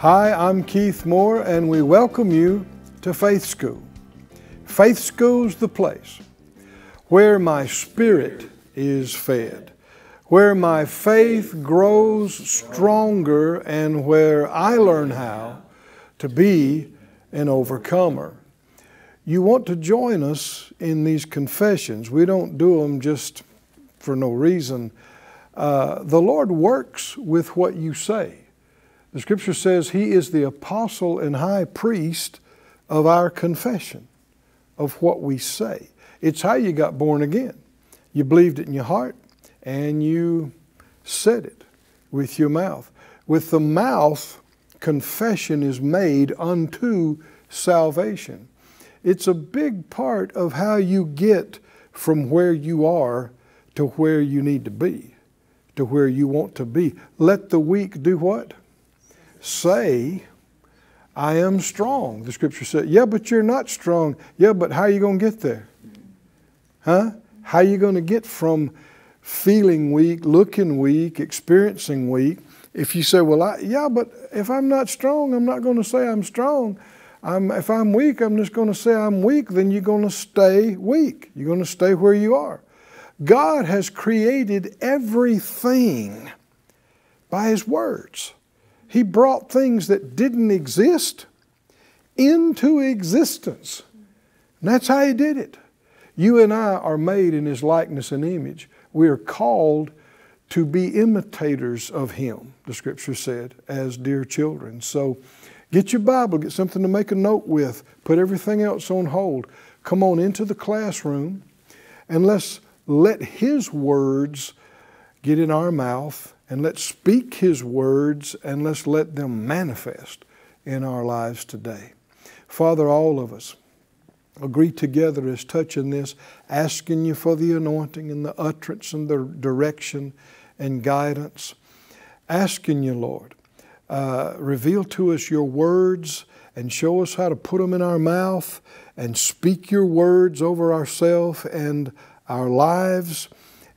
Hi, I'm Keith Moore, and we welcome you to Faith School. Faith School's the place where my spirit is fed, where my faith grows stronger, and where I learn how to be an overcomer. You want to join us in these confessions. We don't do them just for no reason. Uh, the Lord works with what you say. The scripture says He is the apostle and high priest of our confession, of what we say. It's how you got born again. You believed it in your heart and you said it with your mouth. With the mouth, confession is made unto salvation. It's a big part of how you get from where you are to where you need to be, to where you want to be. Let the weak do what? Say, I am strong. The scripture said, Yeah, but you're not strong. Yeah, but how are you going to get there? Huh? How are you going to get from feeling weak, looking weak, experiencing weak? If you say, Well, I, yeah, but if I'm not strong, I'm not going to say I'm strong. I'm, if I'm weak, I'm just going to say I'm weak, then you're going to stay weak. You're going to stay where you are. God has created everything by His words. He brought things that didn't exist into existence. And that's how He did it. You and I are made in His likeness and image. We are called to be imitators of Him, the Scripture said, as dear children. So get your Bible, get something to make a note with, put everything else on hold. Come on into the classroom and let's let His words get in our mouth and let's speak His words and let's let them manifest in our lives today. Father, all of us agree together as touching this, asking you for the anointing and the utterance and the direction and guidance. Asking you, Lord, uh, reveal to us your words and show us how to put them in our mouth and speak your words over ourselves and our lives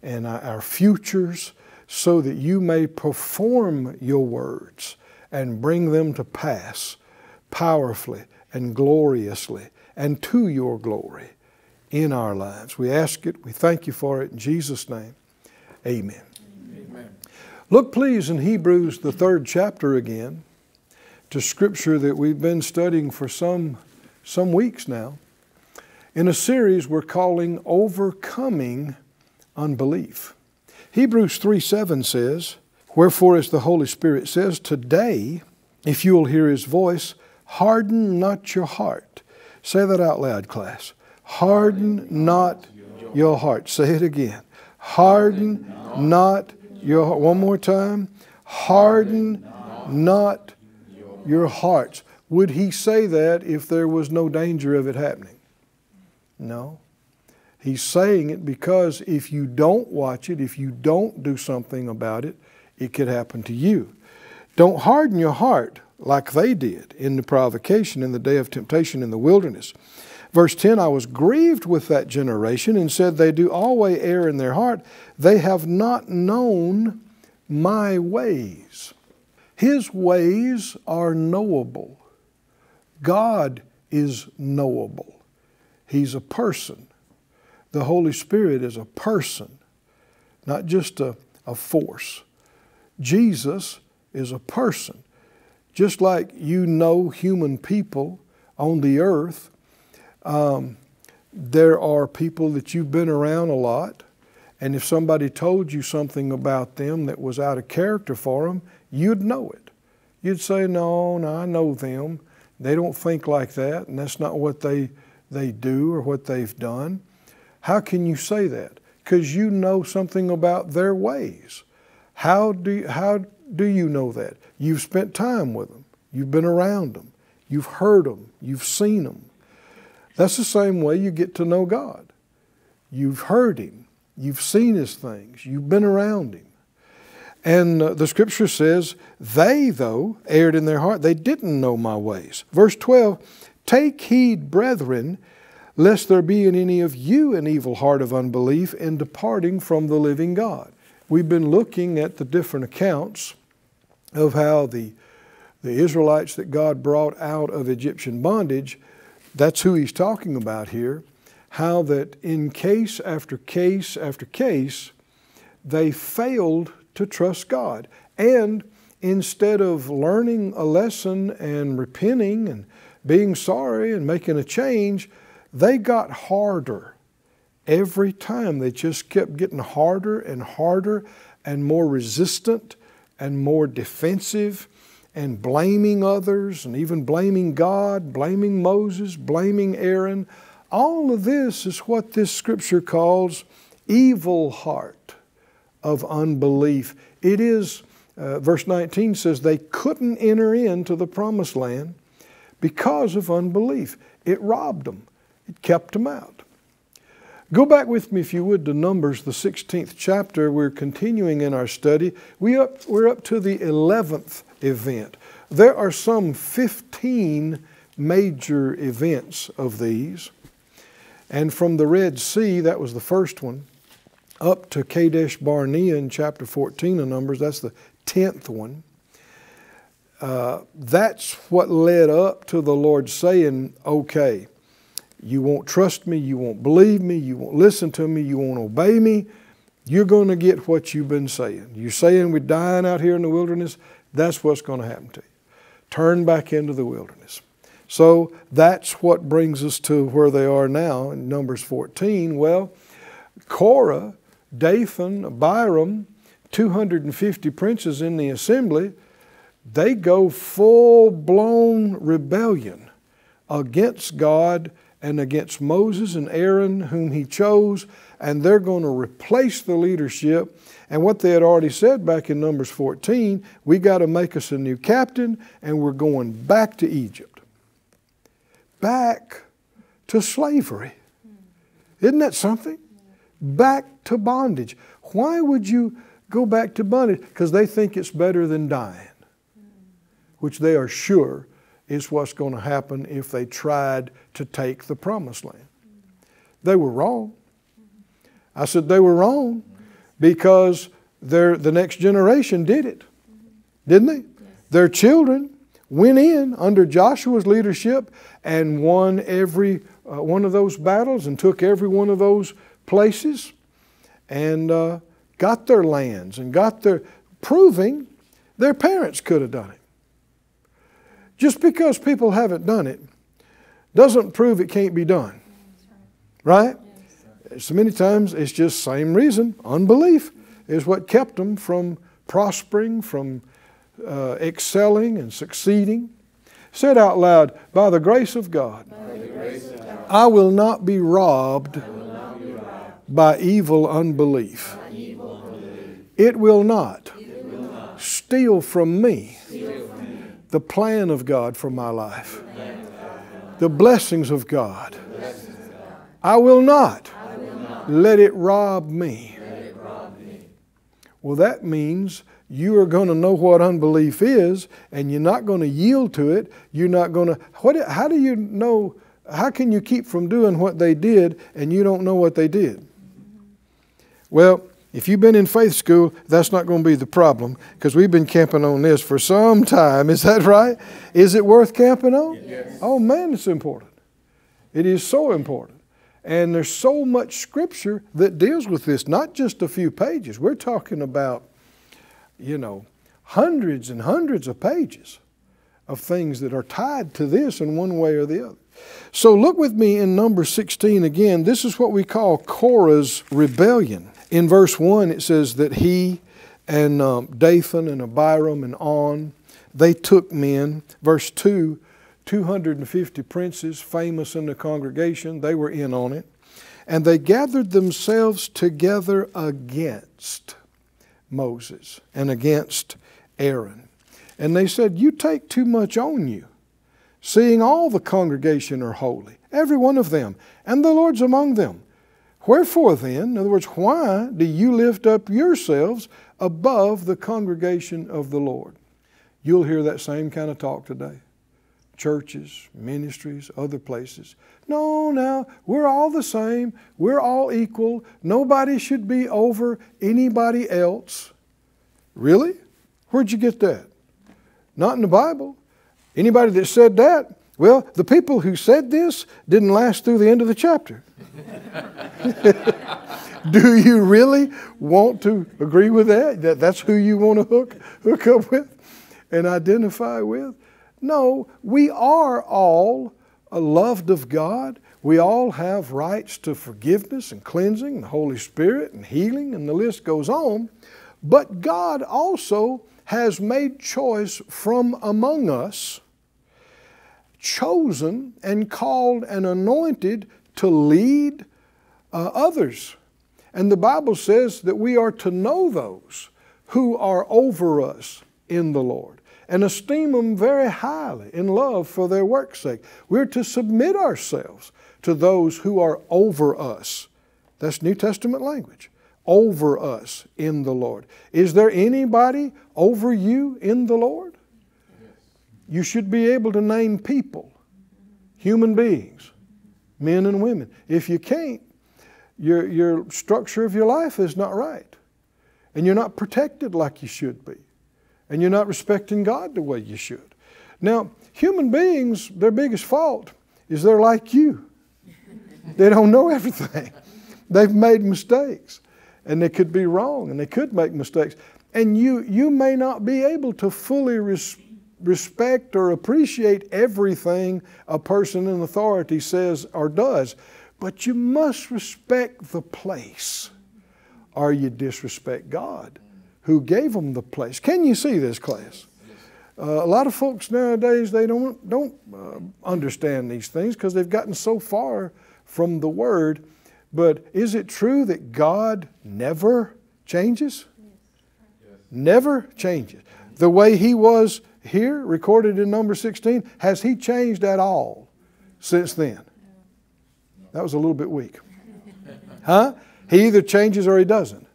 and our futures so that you may perform your words and bring them to pass powerfully and gloriously and to your glory in our lives. We ask it, we thank you for it in Jesus' name. Amen. Amen. Look, please, in Hebrews, the third chapter again, to scripture that we've been studying for some, some weeks now, in a series we're calling Overcoming Unbelief. Hebrews 3 7 says, Wherefore, as the Holy Spirit says, Today, if you will hear His voice, harden not your heart. Say that out loud, class. Harden not your heart. Say it again. Harden not your heart. One more time. Harden not your hearts. Would he say that if there was no danger of it happening? No. He's saying it because if you don't watch it, if you don't do something about it, it could happen to you. Don't harden your heart like they did in the provocation in the day of temptation in the wilderness. Verse 10 I was grieved with that generation and said, They do always err in their heart. They have not known my ways. His ways are knowable. God is knowable. He's a person. The Holy Spirit is a person, not just a, a force. Jesus is a person. Just like you know human people on the earth, um, there are people that you've been around a lot, and if somebody told you something about them that was out of character for them, you'd know it. You'd say, No, no, I know them. They don't think like that, and that's not what they, they do or what they've done. How can you say that? Because you know something about their ways. How do, you, how do you know that? You've spent time with them. You've been around them. You've heard them. You've seen them. That's the same way you get to know God. You've heard Him. You've seen His things. You've been around Him. And uh, the scripture says, They, though, erred in their heart. They didn't know my ways. Verse 12 Take heed, brethren, lest there be in any of you an evil heart of unbelief in departing from the living God. We've been looking at the different accounts of how the, the Israelites that God brought out of Egyptian bondage, that's who he's talking about here, how that in case after case after case, they failed to trust God. And instead of learning a lesson and repenting and being sorry and making a change, they got harder. Every time they just kept getting harder and harder and more resistant and more defensive and blaming others and even blaming God, blaming Moses, blaming Aaron. All of this is what this scripture calls evil heart of unbelief. It is, uh, verse 19 says, they couldn't enter into the promised land because of unbelief. It robbed them, it kept them out. Go back with me, if you would, to Numbers, the 16th chapter. We're continuing in our study. We up, we're up to the 11th event. There are some 15 major events of these. And from the Red Sea, that was the first one, up to Kadesh Barnea in chapter 14 of Numbers, that's the 10th one. Uh, that's what led up to the Lord saying, okay, you won't trust me, you won't believe me, you won't listen to me, you won't obey me. You're going to get what you've been saying. You're saying we're dying out here in the wilderness. That's what's going to happen to you. Turn back into the wilderness. So that's what brings us to where they are now in Numbers 14. Well, Korah, Dathan, Abiram, 250 princes in the assembly, they go full blown rebellion against God and against Moses and Aaron, whom he chose, and they're going to replace the leadership. And what they had already said back in Numbers 14, we got to make us a new captain, and we're going back to Egypt. Back to slavery. Isn't that something? Back to bondage. Why would you go back to bondage? Because they think it's better than dying, which they are sure is what's going to happen if they tried to take the promised land. They were wrong. I said they were wrong because the next generation did it, didn't they? Their children went in under Joshua's leadership and won every uh, one of those battles and took every one of those places and uh, got their lands and got their proving their parents could have done it. Just because people haven't done it doesn't prove it can't be done. Right? So many times it's just same reason. Unbelief is what kept them from prospering, from uh, excelling and succeeding. Said out loud, by the grace of God, grace of God I, will not be robbed, not be robbed by evil unbelief. By evil unbelief. It, will not it will not steal from me the plan of God for my life, the blessings of God. I will not let it rob me. Well, that means you are going to know what unbelief is, and you're not going to yield to it. You're not going to. What? How do you know? How can you keep from doing what they did, and you don't know what they did? Well, if you've been in faith school, that's not going to be the problem because we've been camping on this for some time. Is that right? Is it worth camping on? Yes. Oh man, it's important. It is so important. And there's so much scripture that deals with this, not just a few pages. We're talking about, you know, hundreds and hundreds of pages of things that are tied to this in one way or the other. So look with me in number 16 again. This is what we call Korah's rebellion in verse 1, it says that he and um, Dathan and Abiram and On, they took men. Verse 2, 250 princes, famous in the congregation, they were in on it. And they gathered themselves together against Moses and against Aaron. And they said, You take too much on you. seeing all the congregation are holy, every one of them, and the Lord's among them. Wherefore then, in other words, why do you lift up yourselves above the congregation of the Lord? You'll hear that same kind of talk today. Churches, ministries, other places. No, now, we're all the same. We're all equal. Nobody should be over anybody else. Really? Where'd you get that? Not in the Bible. Anybody that said that, well, the people who said this didn't last through the end of the chapter. Do you really want to agree with that? That that's who you want to hook hook up with and identify with? No, we are all loved of God. We all have rights to forgiveness and cleansing, and the Holy Spirit and healing, and the list goes on. But God also has made choice from among us, chosen and called and anointed to lead uh, others. And the Bible says that we are to know those who are over us in the Lord and esteem them very highly in love for their work's sake. We're to submit ourselves to those who are over us. That's New Testament language. Over us in the Lord. Is there anybody over you in the Lord? You should be able to name people, human beings, men and women. If you can't, your, your structure of your life is not right. And you're not protected like you should be. And you're not respecting God the way you should. Now, human beings, their biggest fault is they're like you. they don't know everything. They've made mistakes. And they could be wrong and they could make mistakes. And you, you may not be able to fully res- respect or appreciate everything a person in authority says or does but you must respect the place or you disrespect God who gave them the place. Can you see this class? Uh, a lot of folks nowadays they don't don't uh, understand these things because they've gotten so far from the Word. But is it true that God never changes? Yes. Never changes. The way He was here, recorded in number 16, has He changed at all since then? That was a little bit weak. Huh? He either changes or he doesn't.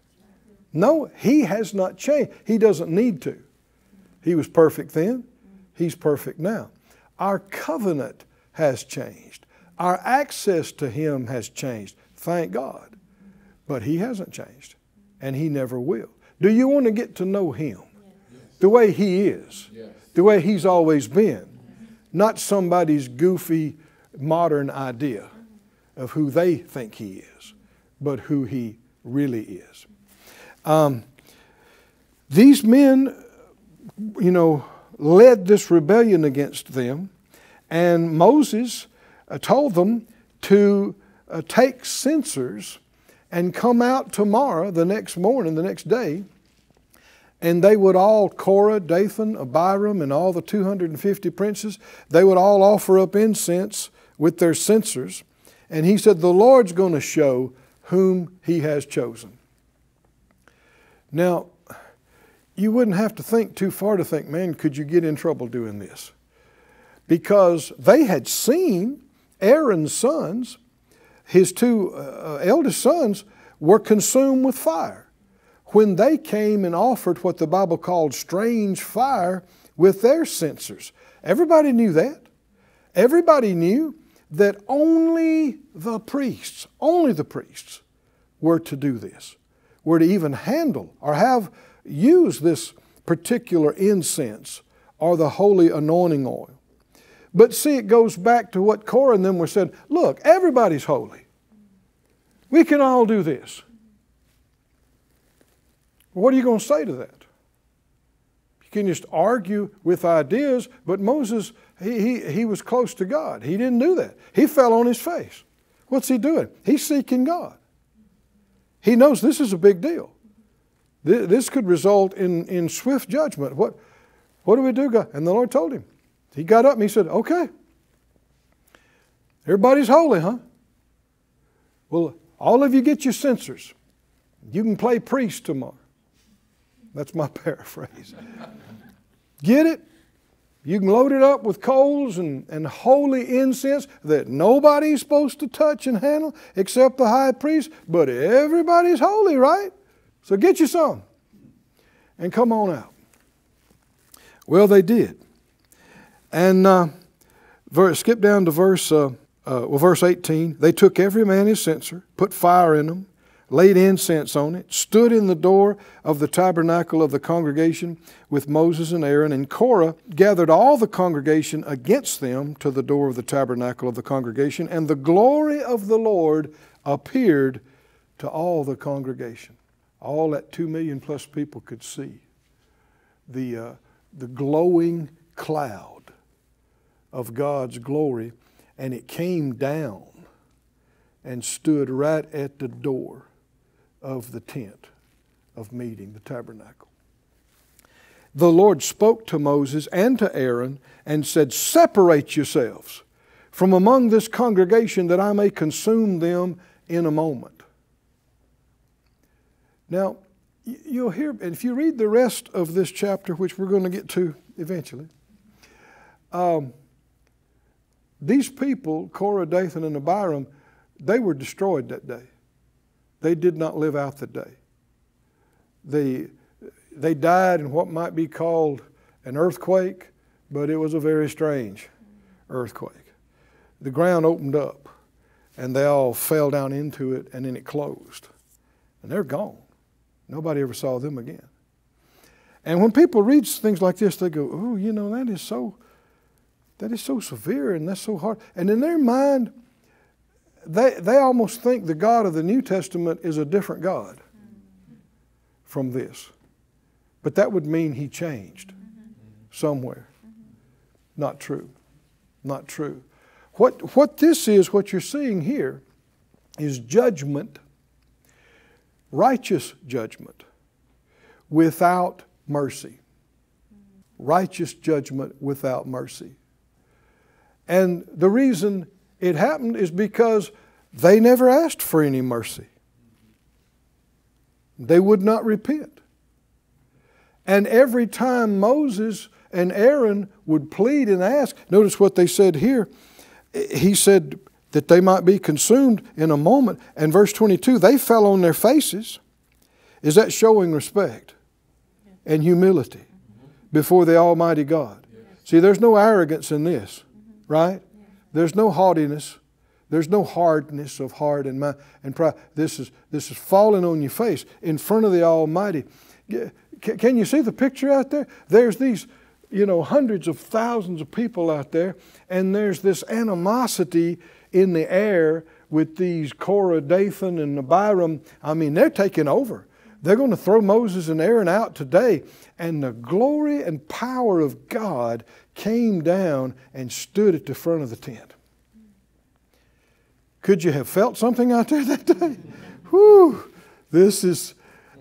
No, he has not changed. He doesn't need to. He was perfect then, he's perfect now. Our covenant has changed. Our access to him has changed. Thank God. But he hasn't changed, and he never will. Do you want to get to know him the way he is, the way he's always been, not somebody's goofy modern idea? of who they think he is, but who he really is. Um, these men, you know, led this rebellion against them, and Moses uh, told them to uh, take censers and come out tomorrow, the next morning, the next day, and they would all, Korah, Dathan, Abiram, and all the 250 princes, they would all offer up incense with their censers. And he said, The Lord's going to show whom he has chosen. Now, you wouldn't have to think too far to think, man, could you get in trouble doing this? Because they had seen Aaron's sons, his two uh, eldest sons, were consumed with fire. When they came and offered what the Bible called strange fire with their censers, everybody knew that. Everybody knew that only the priests, only the priests, were to do this, were to even handle or have used this particular incense or the holy anointing oil. But see, it goes back to what Korah and them were said look, everybody's holy. We can all do this. What are you going to say to that? You can just argue with ideas, but Moses he, he, he was close to God. He didn't do that. He fell on his face. What's he doing? He's seeking God. He knows this is a big deal. This could result in, in swift judgment. What, what do we do, God? And the Lord told him. He got up and he said, Okay, everybody's holy, huh? Well, all of you get your censers. You can play priest tomorrow. That's my paraphrase. Get it? You can load it up with coals and, and holy incense that nobody's supposed to touch and handle except the high priest, but everybody's holy, right? So get you some and come on out. Well, they did. And uh, verse, skip down to verse, uh, uh, well, verse 18. They took every man his censer, put fire in them, laid incense on it, stood in the door of the tabernacle of the congregation with Moses and Aaron, and Korah gathered all the congregation against them to the door of the tabernacle of the congregation, and the glory of the Lord appeared to all the congregation. All that two million plus people could see the, uh, the glowing cloud of God's glory, and it came down and stood right at the door of the tent of meeting, the tabernacle. The Lord spoke to Moses and to Aaron and said, Separate yourselves from among this congregation that I may consume them in a moment. Now, you'll hear, and if you read the rest of this chapter, which we're going to get to eventually, um, these people, Korah, Dathan, and Abiram, they were destroyed that day. They did not live out the day. They, they died in what might be called an earthquake, but it was a very strange earthquake. The ground opened up, and they all fell down into it, and then it closed. And they're gone. Nobody ever saw them again. And when people read things like this, they go, "Oh, you know, that is so, that is so severe, and that's so hard." And in their mind, they, they almost think the God of the New Testament is a different God from this. But that would mean he changed somewhere. Not true. Not true. What, what this is, what you're seeing here, is judgment, righteous judgment, without mercy. Righteous judgment without mercy. And the reason it happened is because they never asked for any mercy. They would not repent. And every time Moses and Aaron would plead and ask, notice what they said here. He said that they might be consumed in a moment. And verse 22, they fell on their faces. Is that showing respect and humility before the Almighty God? See, there's no arrogance in this, right? There's no haughtiness. There's no hardness of heart and mind and pride. This is, this is falling on your face in front of the Almighty. Can you see the picture out there? There's these, you know, hundreds of thousands of people out there, and there's this animosity in the air with these Korah, Dathan, and Abiram. I mean, they're taking over. They're going to throw Moses and Aaron out today. And the glory and power of God came down and stood at the front of the tent. Could you have felt something out there that day? Whew, this is,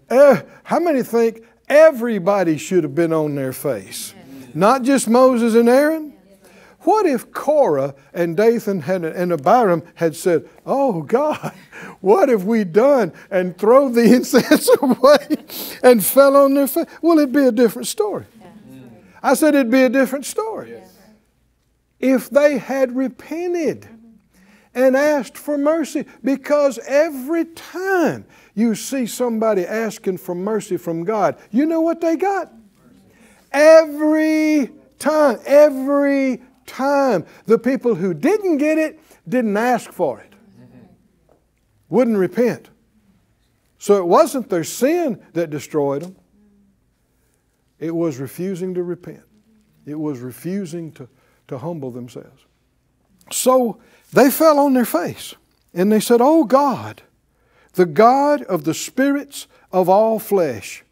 uh, how many think everybody should have been on their face? Not just Moses and Aaron? What if Korah and Dathan had, and Abiram had said, Oh God, what have we done? And thrown the incense away and fell on their face? Well, it'd be a different story. I said it'd be a different story. Yes. If they had repented and asked for mercy, because every time you see somebody asking for mercy from God, you know what they got? Every time, every time. The people who didn't get it didn't ask for it, wouldn't repent. So it wasn't their sin that destroyed them. It was refusing to repent. It was refusing to, to humble themselves. So they fell on their face and they said, Oh God, the God of the spirits of all flesh.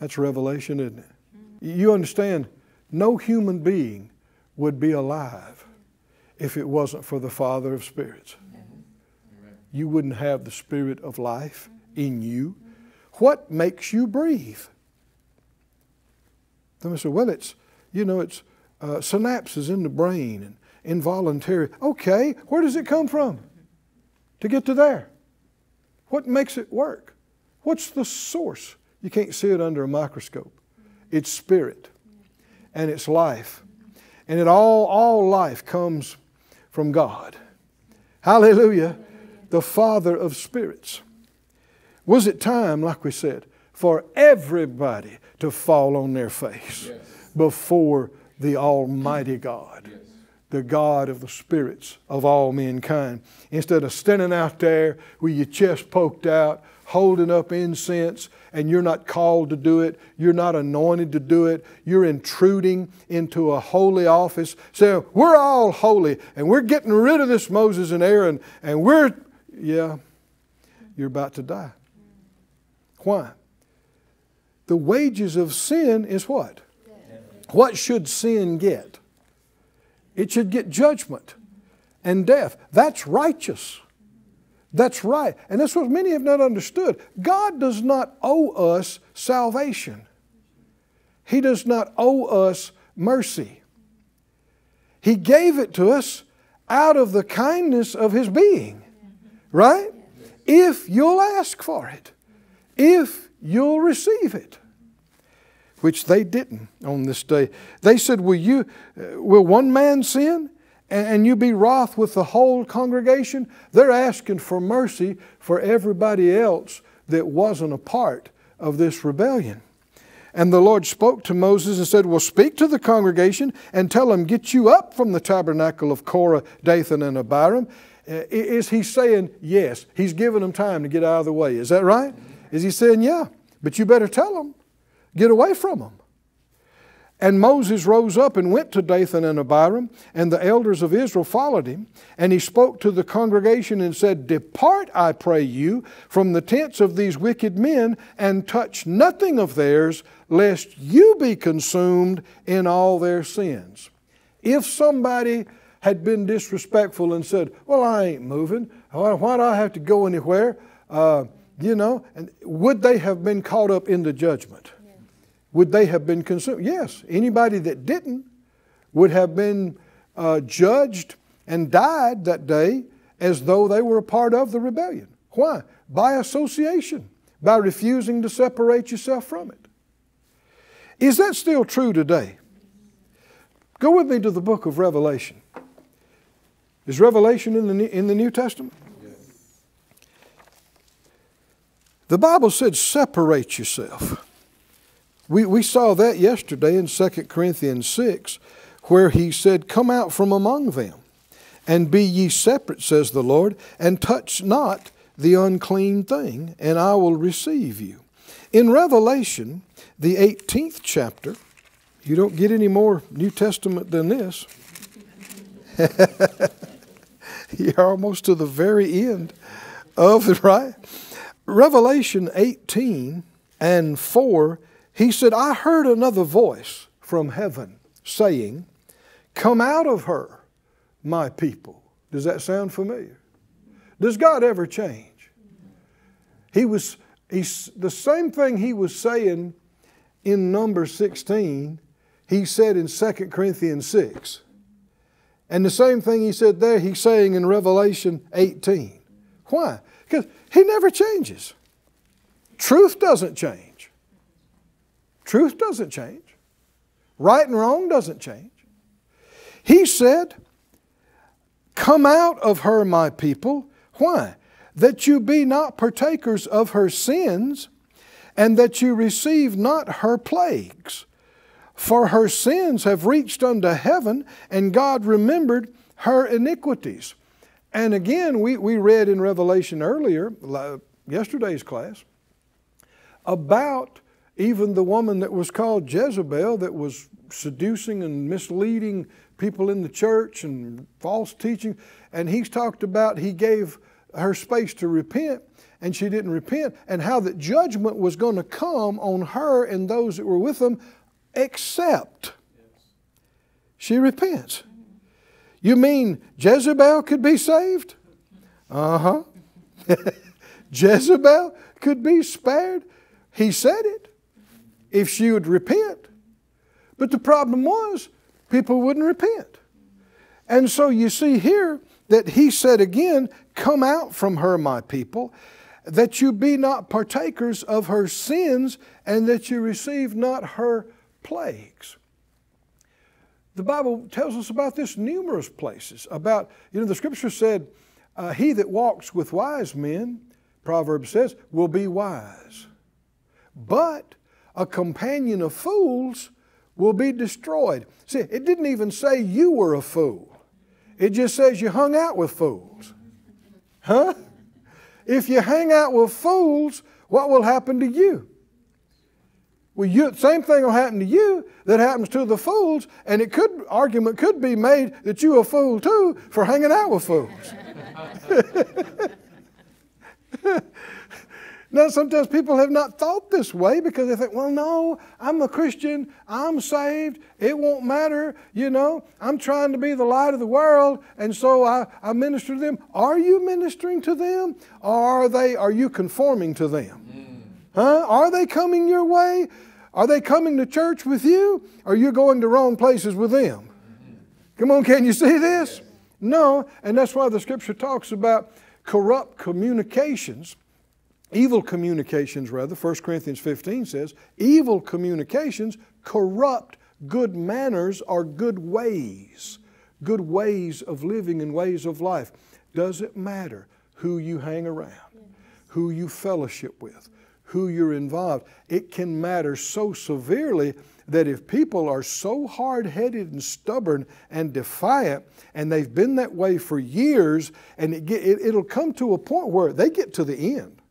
That's revelation, isn't it? You understand, no human being would be alive if it wasn't for the Father of spirits. You wouldn't have the spirit of life in you. What makes you breathe? Then I said, well, it's, you know, it's uh, synapses in the brain and involuntary. Okay, where does it come from to get to there? What makes it work? What's the source? You can't see it under a microscope. It's spirit and it's life And it all, all life comes from God. Hallelujah. The Father of spirits. Was it time, like we said, for everybody to fall on their face yes. before the Almighty God? Yes the God of the spirits of all mankind. Instead of standing out there with your chest poked out, holding up incense, and you're not called to do it, you're not anointed to do it, you're intruding into a holy office, saying, We're all holy, and we're getting rid of this Moses and Aaron, and we're, yeah, you're about to die. Why? The wages of sin is what? What should sin get? It should get judgment and death. That's righteous. That's right. And that's what many have not understood. God does not owe us salvation, He does not owe us mercy. He gave it to us out of the kindness of His being, right? If you'll ask for it, if you'll receive it which they didn't on this day. They said, Will, you, uh, will one man sin and you be wroth with the whole congregation? They're asking for mercy for everybody else that wasn't a part of this rebellion. And the Lord spoke to Moses and said, Well, speak to the congregation and tell them, Get you up from the tabernacle of Korah, Dathan, and Abiram. Uh, is he saying yes? He's giving them time to get out of the way. Is that right? Is he saying, Yeah, but you better tell them. Get away from them. And Moses rose up and went to Dathan and Abiram, and the elders of Israel followed him. And he spoke to the congregation and said, Depart, I pray you, from the tents of these wicked men, and touch nothing of theirs, lest you be consumed in all their sins. If somebody had been disrespectful and said, Well, I ain't moving, why do I have to go anywhere? Uh, you know, and would they have been caught up in the judgment? would they have been consumed? Yes. Anybody that didn't would have been uh, judged and died that day as though they were a part of the rebellion. Why? By association, by refusing to separate yourself from it. Is that still true today? Go with me to the book of Revelation. Is Revelation in the, in the New Testament? Yes. The Bible said, separate yourself. We, we saw that yesterday in 2 Corinthians 6, where he said, Come out from among them, and be ye separate, says the Lord, and touch not the unclean thing, and I will receive you. In Revelation, the 18th chapter, you don't get any more New Testament than this. You're almost to the very end of it, right. Revelation 18 and 4 he said, I heard another voice from heaven saying, Come out of her, my people. Does that sound familiar? Does God ever change? He was he's, the same thing he was saying in number 16, he said in 2 Corinthians 6. And the same thing he said there, he's saying in Revelation 18. Why? Because he never changes. Truth doesn't change. Truth doesn't change. Right and wrong doesn't change. He said, Come out of her, my people. Why? That you be not partakers of her sins, and that you receive not her plagues. For her sins have reached unto heaven, and God remembered her iniquities. And again, we, we read in Revelation earlier, yesterday's class, about even the woman that was called Jezebel, that was seducing and misleading people in the church and false teaching. And he's talked about he gave her space to repent and she didn't repent, and how that judgment was going to come on her and those that were with them, except she repents. You mean Jezebel could be saved? Uh huh. Jezebel could be spared? He said it if she would repent. But the problem was, people wouldn't repent. And so you see here that he said again, Come out from her, my people, that you be not partakers of her sins, and that you receive not her plagues. The Bible tells us about this numerous places. About, you know, the scripture said, uh, He that walks with wise men, Proverbs says, will be wise. But a companion of fools will be destroyed. See, it didn't even say you were a fool, it just says you hung out with fools. Huh? If you hang out with fools, what will happen to you? Well, you, same thing will happen to you that happens to the fools, and it could argument could be made that you a fool too for hanging out with fools. now, sometimes people have not thought this way because they think, well, no, I'm a Christian, I'm saved, it won't matter, you know, I'm trying to be the light of the world, and so I, I minister to them. Are you ministering to them, or are they? Are you conforming to them? Mm. Huh? Are they coming your way? Are they coming to church with you? Or are you going to wrong places with them? Come on, can you see this? No, and that's why the scripture talks about corrupt communications, evil communications, rather. 1 Corinthians 15 says, evil communications corrupt good manners or good ways, good ways of living and ways of life. Does it matter who you hang around, who you fellowship with? Who you're involved. It can matter so severely that if people are so hard headed and stubborn and defiant, and they've been that way for years, and it get, it, it'll come to a point where they get to the end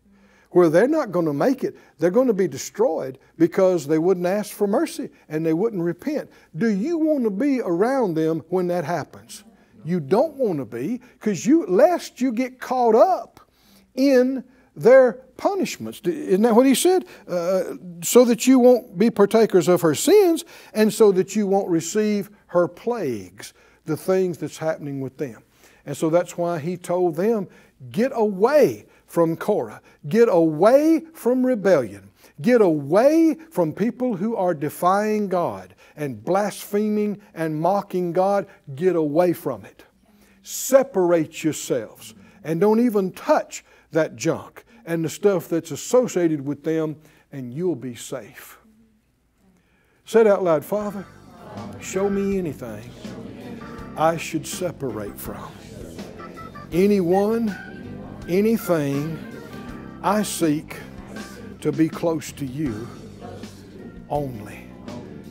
where they're not going to make it. They're going to be destroyed because they wouldn't ask for mercy and they wouldn't repent. Do you want to be around them when that happens? You don't want to be because you lest you get caught up in their punishments. Isn't that what he said? Uh, so that you won't be partakers of her sins and so that you won't receive her plagues, the things that's happening with them. And so that's why he told them, get away from Korah, get away from rebellion, get away from people who are defying God and blaspheming and mocking God. Get away from it. Separate yourselves and don't even touch that junk and the stuff that's associated with them, and you'll be safe. Say it out loud Father, show me anything I should separate from. Anyone, anything I seek to be close to you only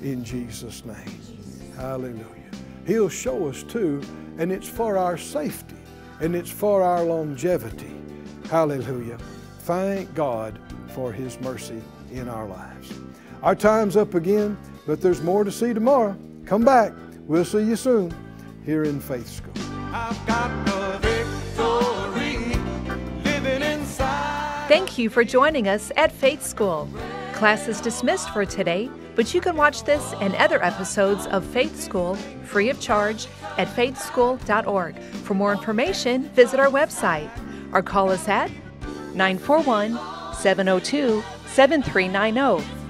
in Jesus' name. Hallelujah. He'll show us too, and it's for our safety and it's for our longevity. Hallelujah. Thank God for His mercy in our lives. Our time's up again, but there's more to see tomorrow. Come back. We'll see you soon here in Faith School. Thank you for joining us at Faith School. Class is dismissed for today, but you can watch this and other episodes of Faith School free of charge at faithschool.org. For more information, visit our website or call us at 941 702 7390